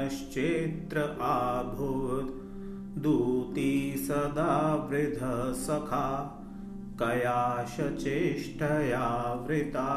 पुनश्चेत्र आभूत्। दूती सदा वृध सखा कया वृता।